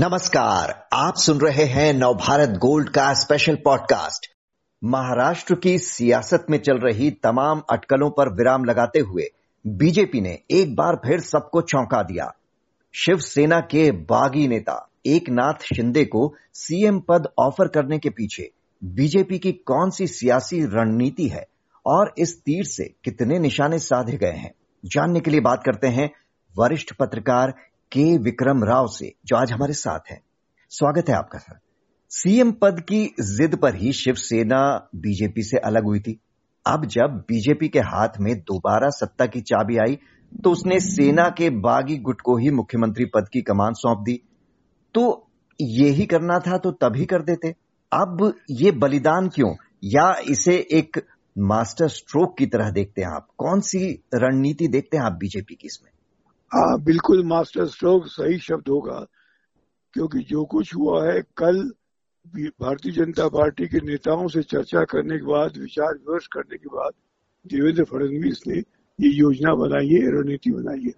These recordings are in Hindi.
नमस्कार, आप सुन रहे हैं नवभारत गोल्ड का स्पेशल पॉडकास्ट महाराष्ट्र की सियासत में चल रही तमाम अटकलों पर विराम लगाते हुए बीजेपी ने एक बार फिर सबको चौंका दिया। शिवसेना के बागी नेता एक नाथ शिंदे को सीएम पद ऑफ़र करने के पीछे बीजेपी की कौन सी सियासी रणनीति है और इस तीर से कितने निशाने साधे गए हैं? जानने के लिए बात करते हैं वरिष्ठ पत्रकार के विक्रम राव से, जो आज हमारे साथ हैं। स्वागत है आपका, सर। सीएम पद की जिद पर ही शिवसेना बीजेपी से अलग हुई थी। अब जब बीजेपी के हाथ में दोबारा सत्ता की चाबी आई तो उसने सेना के बागी गुट को ही मुख्यमंत्री पद की कमान सौंप दी। तो ये ही करना था तो तभी कर देते। अब ये बलिदान क्यों? या इसे एक मास्टर स्ट्रोक की तरह देखते हैं आप? कौन सी रणनीति देखते हैं आप बीजेपी की इसमें? हाँ बिल्कुल, मास्टर स्ट्रोक सही शब्द होगा। क्योंकि जो कुछ हुआ है, कल भारतीय जनता पार्टी के नेताओं से चर्चा करने के बाद, विचार विमर्श करने के बाद, देवेंद्र फडणवीस ने ये योजना बनाई है, रणनीति बनाई है।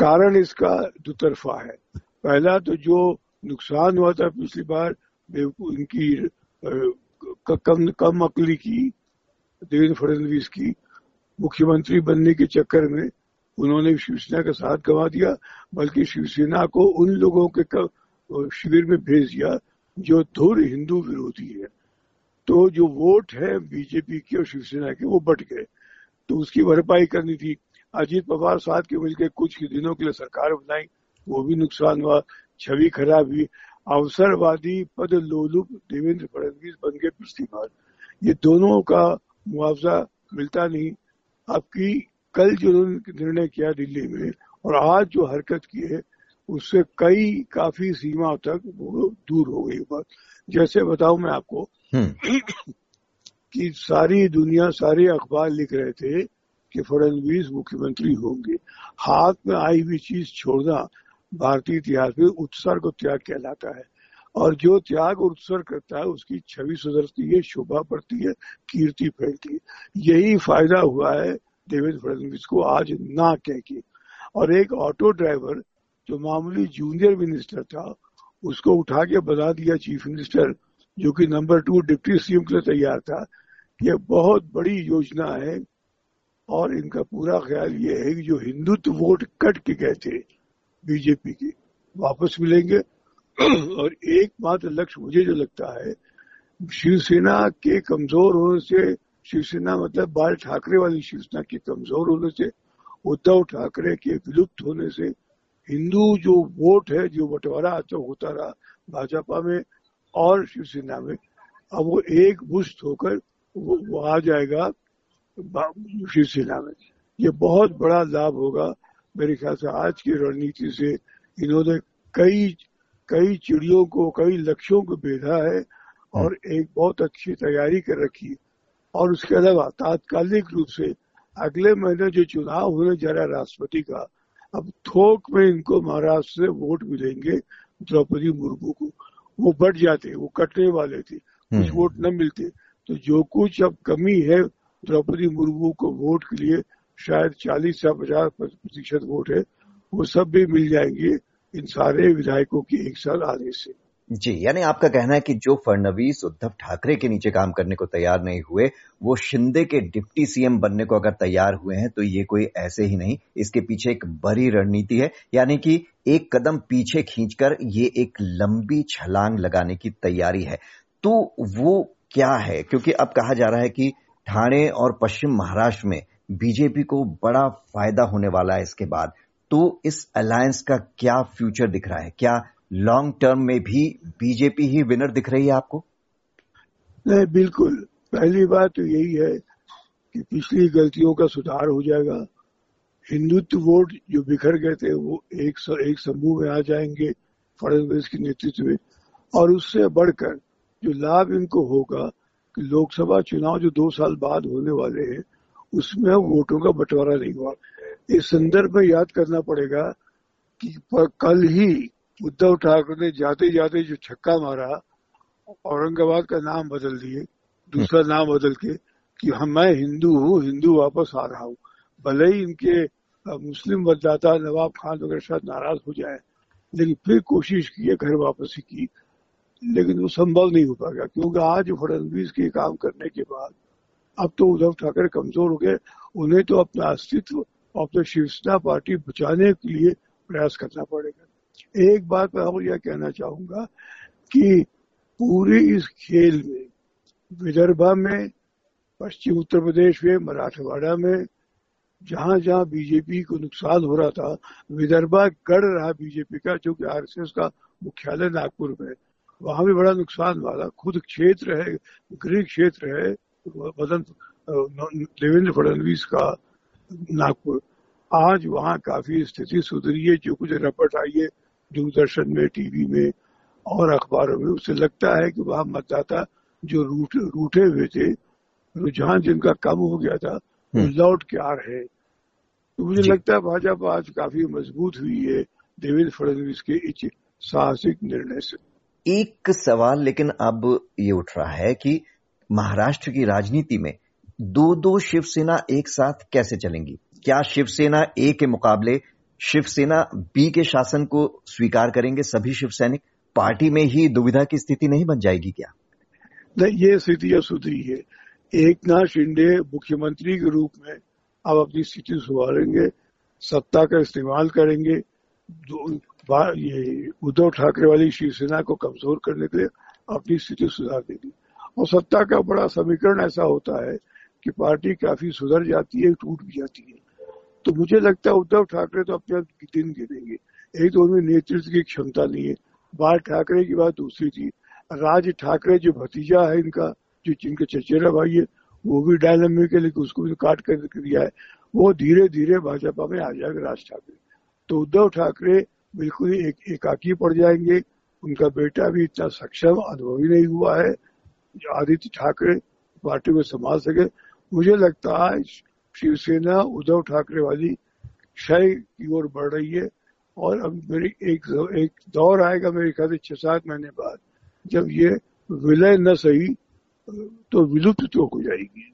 कारण इसका दुतरफा है। पहला तो जो नुकसान हुआ था पिछली बार उनकी कम कम अकली की, देवेंद्र फडणवीस की, मुख्यमंत्री बनने के चक्कर में उन्होंने शिवसेना का साथ गंवा दिया, बल्कि शिवसेना को उन लोगों के शिविर में भेज दिया, जो धुर हिंदू विरोधी है। तो जो वोट है बीजेपी के और शिवसेना के, वो बट गए। तो उसकी भरपाई करनी थी। अजीत पवार साथ के मिलकर कुछ ही दिनों के लिए सरकार बनाई, वो भी नुकसान हुआ, छवि खराब हुई। अवसरवादी पद लोलुप देवेंद्र फडणवीस बन गए बार। ये दोनों का मुआवजा मिलता नहीं। आपकी कल जो निर्णय किया दिल्ली में और आज जो हरकत की है उससे कई काफ़ी सीमा तक वो दूर हो गई बात। जैसे बताऊ मैं आपको हम्म। कि सारी दुनिया सारे अखबार लिख रहे थे कि फडणवीस मुख्यमंत्री होंगे। हाथ में आई हुई चीज़ छोड़ना भारतीय इतिहास में उत्सर्ग त्याग कहलाता है। और जो त्याग और उत्सर्ग करता है उसकी छवि सुधरती है शोभा पड़ती है कीर्ति फैलती है। यही फ़ायदा हुआ है देवेंद्र फडणवीस को आज ना कह के। और एक ऑटो ड्राइवर जो मामूली जूनियर मिनिस्टर था, उसको उठा के बना दिया चीफ मिनिस्टर, जो कि नंबर टू डिप्टी सीएम के लिए तैयार था। ये बहुत बड़ी योजना है और इनका पूरा ख्याल ये है कि जो हिंदुत्व वोट कट के गए थे बीजेपी के, वापस मिलेंगे। और एकमात्र लक्ष्य मुझे जो लगता है, शिवसेना के कमज़ोर होने से शिवसेना मतलब बाल ठाकरे वाली शिवसेना के कमज़ोर होने से उद्धव ठाकरे के विलुप्त होने से हिंदू जो वोट है जो बंटवारा अच्छा होता रहा भाजपा में और शिवसेना में अब वो एक बुष्ट होकर वो, वो आ जाएगा शिवसेना में। ये बहुत बड़ा लाभ होगा मेरे ख्याल से आज की रणनीति से। इन्होंने कई कई चिड़ियों को कई लक्ष्यों को भेजा है और एक बहुत अच्छी तैयारी कर रखी है। और उसके अलावा तात्कालिक रूप से अगले महीने जो चुनाव होने जा रहा है राष्ट्रपति का अब थोक में इनको महाराष्ट्र से वोट मिलेंगे द्रौपदी मुर्मू को। वो बढ़ जाते वो कटने वाले थे कुछ हम्म। वोट न मिलते। तो जो कुछ अब कमी है द्रौपदी मुर्मू को वोट के लिए शायद 40 या 50 प्रतिशत वोट है वो सब भी मिल जाएँगे इन सारे विधायकों की एक साल आने से। जी, यानी आपका कहना है कि जो फडणवीस, उद्धव ठाकरे के नीचे काम करने को तैयार नहीं हुए, वो शिंदे के डिप्टी सीएम बनने को अगर तैयार हुए हैं तो ये कोई ऐसे ही नहीं। इसके पीछे एक बड़ी रणनीति है, यानी कि एक कदम पीछे खींचकर ये एक लंबी छलांग लगाने की तैयारी है। तो वो क्या है? क्योंकि अब कहा जा रहा है कि ठाणे और पश्चिम महाराष्ट्र में बीजेपी को बड़ा फ़ायदा होने वाला है इसके बाद। तो इस अलायंस का क्या फ्यूचर दिख रहा है? क्या लॉन्ग टर्म में भी बीजेपी ही विनर दिख रही है आपको? नहीं, बिल्कुल। पहली बात तो यही है कि पिछली गलतियों का सुधार हो जाएगा। हिंदुत्व वोट जो बिखर गए थे, वो एक एक समूह में आ जाएँगे फडणवीस के नेतृत्व में। और उससे बढ़कर जो लाभ इनको होगा कि लोकसभा चुनाव जो दो साल बाद होने वाले हैं, उसमें वोटों का बंटवारा नहीं हुआ। इस संदर्भ में याद करना पड़ेगा कि कल ही उद्धव ठाकरे ने जाते जाते जो छक्का मारा औरंगाबाद का नाम बदल दिए दूसरा हम्म। नाम बदल के कि हम मैं हिंदू हूँ हिंदू वापस आ रहा हूँ भले ही इनके मुस्लिम मतदाता नवाब खान वगैरह साथ नाराज़ हो जाए लेकिन फिर कोशिश की है घर वापसी की लेकिन वो संभव नहीं हो पाएगा क्योंकि आज फडनवीस के काम करने के बाद अब तो उद्धव ठाकरे कमज़ोर हो गए उन्हें तो अपना अस्तित्व अपने शिवसेना पार्टी बचाने के लिए प्रयास करना पड़ेगा एक बात मैं यह कहना चाहूँगा कि पूरे इस खेल में, विदर्भा में, पश्चिम उत्तर प्रदेश में, मराठवाड़ा में, जहाँ जहाँ बीजेपी को नुकसान हो रहा था, विदर्भा गढ़ रहा बीजेपी का, जो कि आरएसएस का मुख्यालय नागपुर में वहाँ भी बड़ा नुकसान था। खुद क्षेत्र है, गृह क्षेत्र है मदन देवेंद्र फडणवीस का नागपुर। आज वहाँ काफ़ी स्थिति सुधरी है, जो कुछ रपट आई है दूरदर्शन में टीवी में और अखबारों में उससे लगता है कि वहाँ मतदाता जो रूठ रूठे हुए थे रुझान जिनका कम हो गया था वो हम्म। लौट के आ रहे तो मुझे लगता है भाजपा आज काफ़ी मज़बूत हुई है देवेंद्र फडणवीस के इस साहसिक निर्णय से। एक सवाल लेकिन अब ये उठ रहा है कि महाराष्ट्र की राजनीति में दो दो शिवसेना एक साथ कैसे चलेंगी? क्या शिवसेना ए के मुकाबले शिवसेना बी के शासन को स्वीकार करेंगे, सभी शिव सैनिक, पार्टी में ही दुविधा की स्थिति नहीं बन जाएगी क्या? नहीं, ये स्थिति अब सुधरी है। एक नाथ शिंदे मुख्यमंत्री के रूप में अब अपनी स्थिति सुधारेंगे, सत्ता का इस्तेमाल करेंगे उद्धव ठाकरे वाली शिवसेना को कमज़ोर करने के लिए अपनी स्थिति सुधार देगी। और सत्ता का बड़ा समीकरण ऐसा होता है कि पार्टी काफ़ी सुधर जाती है, टूट भी जाती है। तो मुझे लगता है उद्धव ठाकरे तो अपने आप दिन गिनेंगे। एक तो उनमें नेतृत्व की क्षमता नहीं है। बाल ठाकरे की बात दूसरी थी। राज ठाकरे जो भतीजा है इनका, जो जिनके चचेरा भाई है, वो भी डायनामिक है लेकिन उसको भी काट कर दिया है। वो धीरे धीरे भाजपा में आ जाएगा राज ठाकरे। तो उद्धव ठाकरे बिल्कुल एक एकाकी पड़ जाएँगे। उनका बेटा भी इतना सक्षम, अनुभवी नहीं हुआ है। आदित्य ठाकरे पार्टी को संभाल सके। मुझे लगता है शिवसेना उद्धव ठाकरे वाली क्षय की ओर बढ़ रही है और अब मेरी एक एक दौर आएगा मेरे ख्याल से छह सात महीने बाद जब ये विलय न सही तो विलुप्त तो हो जाएगी।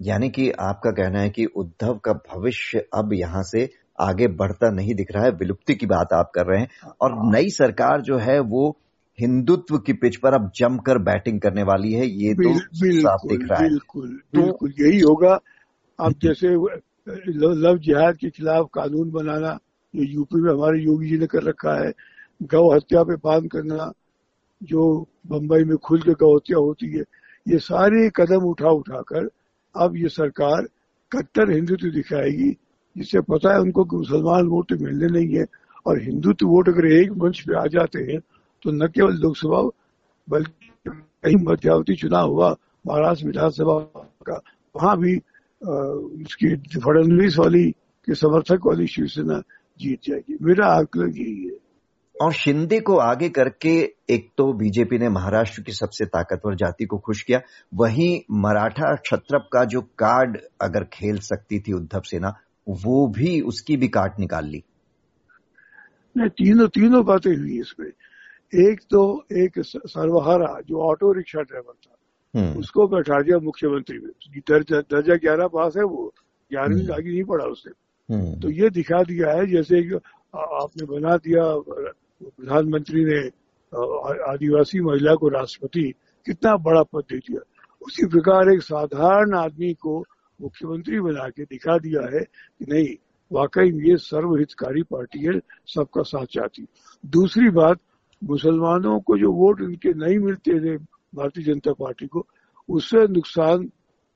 यानी कि आपका कहना है कि उद्धव का भविष्य अब यहाँ से आगे बढ़ता नहीं दिख रहा है विलुप्ति की बात आप कर रहे हैं। और हाँ। नई सरकार जो है वो हिंदुत्व की पिच पर अब जमकर बैटिंग करने वाली है ये तो साफ़ दिख रहा है। बिल्कुल बिल्कुल यही होगा। अब जैसे लव जिहाद के खिलाफ कानून बनाना जो यूपी में हमारे योगी जी ने कर रखा है। गौ हत्या पे बाँध करना जो बम्बई में खुल के गौ हत्या होती है ये सारे कदम उठा उठाकर अब ये सरकार कट्टर हिंदुत्व दिखाएगी जिससे पता है उनको कि मुसलमान वोट मिलने नहीं है। और हिंदुत्व वोट अगर एक मंच पे आ जाते हैं तो न केवल लोकसभा बल्कि कहीं मध्यावधि चुनाव हुआ महाराष्ट्र विधानसभा का वहाँ भी उसकी फडनवीस वाली के समर्थक वाली शिवसेना जीत जाएगी। मेरा आकलन यही है। और शिंदे को आगे करके एक तो बीजेपी ने महाराष्ट्र की सबसे ताकतवर जाति को खुश किया। वहीं मराठा क्षत्रप का जो कार्ड अगर खेल सकती थी उद्धव सेना वो भी उसकी भी काट निकाल ली। नहीं तीनों तीनों बातें हुई इसमें। एक तो एक सर्वहारा जो ऑटो रिक्शा ड्राइवर था। उसको बैठा दिया मुख्यमंत्री में। दर्जा दर्जा ग्यारह पास है वो ग्यारहवीं हम्म। आगे नहीं पढ़ा उसने। हम्म। तो ये दिखा दिया है जैसे आपने बना दिया प्रधानमंत्री ने आदिवासी महिला को राष्ट्रपति कितना बड़ा पद दे दिया। उसी प्रकार एक साधारण आदमी को मुख्यमंत्री बना के दिखा दिया है कि नहीं वाकई ये सर्वहितकारी पार्टी है सबका साथ चाहती दूसरी बात मुसलमानों को जो वोट इनके नहीं मिलते थे भारतीय जनता पार्टी को, उससे नुकसान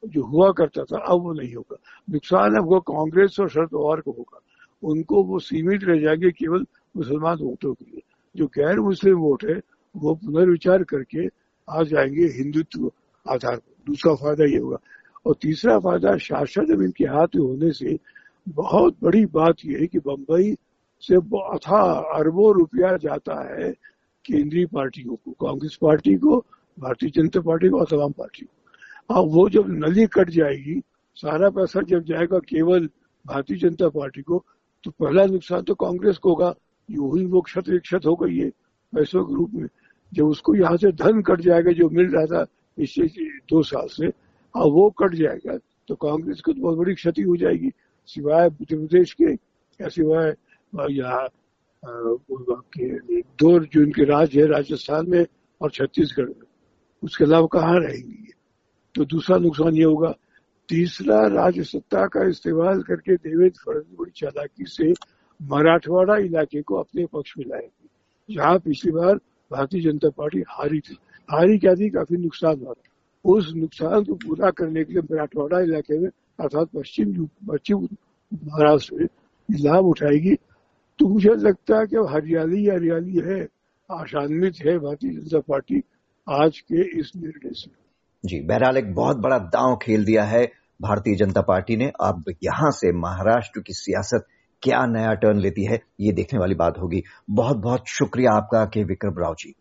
जो हुआ करता था, अब वो नहीं होगा। नुकसान अब वो कांग्रेस और शरद पवार को होगा। उनको वो सीमित रह जाएँगे केवल मुसलमान वोटों के लिए। जो गैर मुस्लिम वोट है, वो पुनर्विचार करके आ जाएँगे हिंदुत्व आधार पर। दूसरा फ़ायदा ये होगा। और तीसरा फ़ायदा, शासन जब इनके हाथ में होने से, बहुत बड़ी बात यह है कि बम्बई से अथा अरबों रुपया जाता है केंद्रीय पार्टियों को, कांग्रेस पार्टी को भारतीय जनता पार्टी को और तमाम पार्टी को। अब वो जब नली कट जाएगी, सारा पैसा जब जाएगा केवल भारतीय जनता पार्टी को तो पहला नुकसान तो कांग्रेस को होगा। यू ही वो क्षत विक्षत हो गई है पैसों के रूप में। जब उसको यहाँ से धन कट जाएगा, जो मिल रहा था पिछले दो साल से अब वो कट जाएगा तो कांग्रेस को तो बहुत बड़ी क्षति हो जाएगी। सिवाय मध्य प्रदेश के, या सिवाय यहाँ दो जो इनके राज्य है, राजस्थान में और छत्तीसगढ़ में। उसके अलावा कहाँ रहेंगी? तो दूसरा नुकसान ये होगा, तीसरा राज्य सत्ता का इस्तेमाल करके देवेंद्र फडणवीस बड़ी चालाकी से मराठवाड़ा इलाके को अपने पक्ष में लाएँगे, जहाँ पिछली बार भारतीय जनता पार्टी हारी थी। हारी क्या थी? काफ़ी नुकसान हुआ उस नुकसान को पूरा करने के लिए मराठवाड़ा इलाके में, अर्थात पश्चिम पश्चिम महाराष्ट्र में लाभ उठाएगी। तो मुझे लगता है कि हरियाली हरियाली है, आशान्वित है भारतीय जनता पार्टी। आज के इस निर्णय से। जी, बहरहाल एक बहुत बड़ा दांव खेल दिया है भारतीय जनता पार्टी ने। अब यहाँ से महाराष्ट्र की सियासत क्या नया टर्न लेती है, ये देखने वाली बात होगी। बहुत बहुत शुक्रिया आपका के विक्रम राव जी।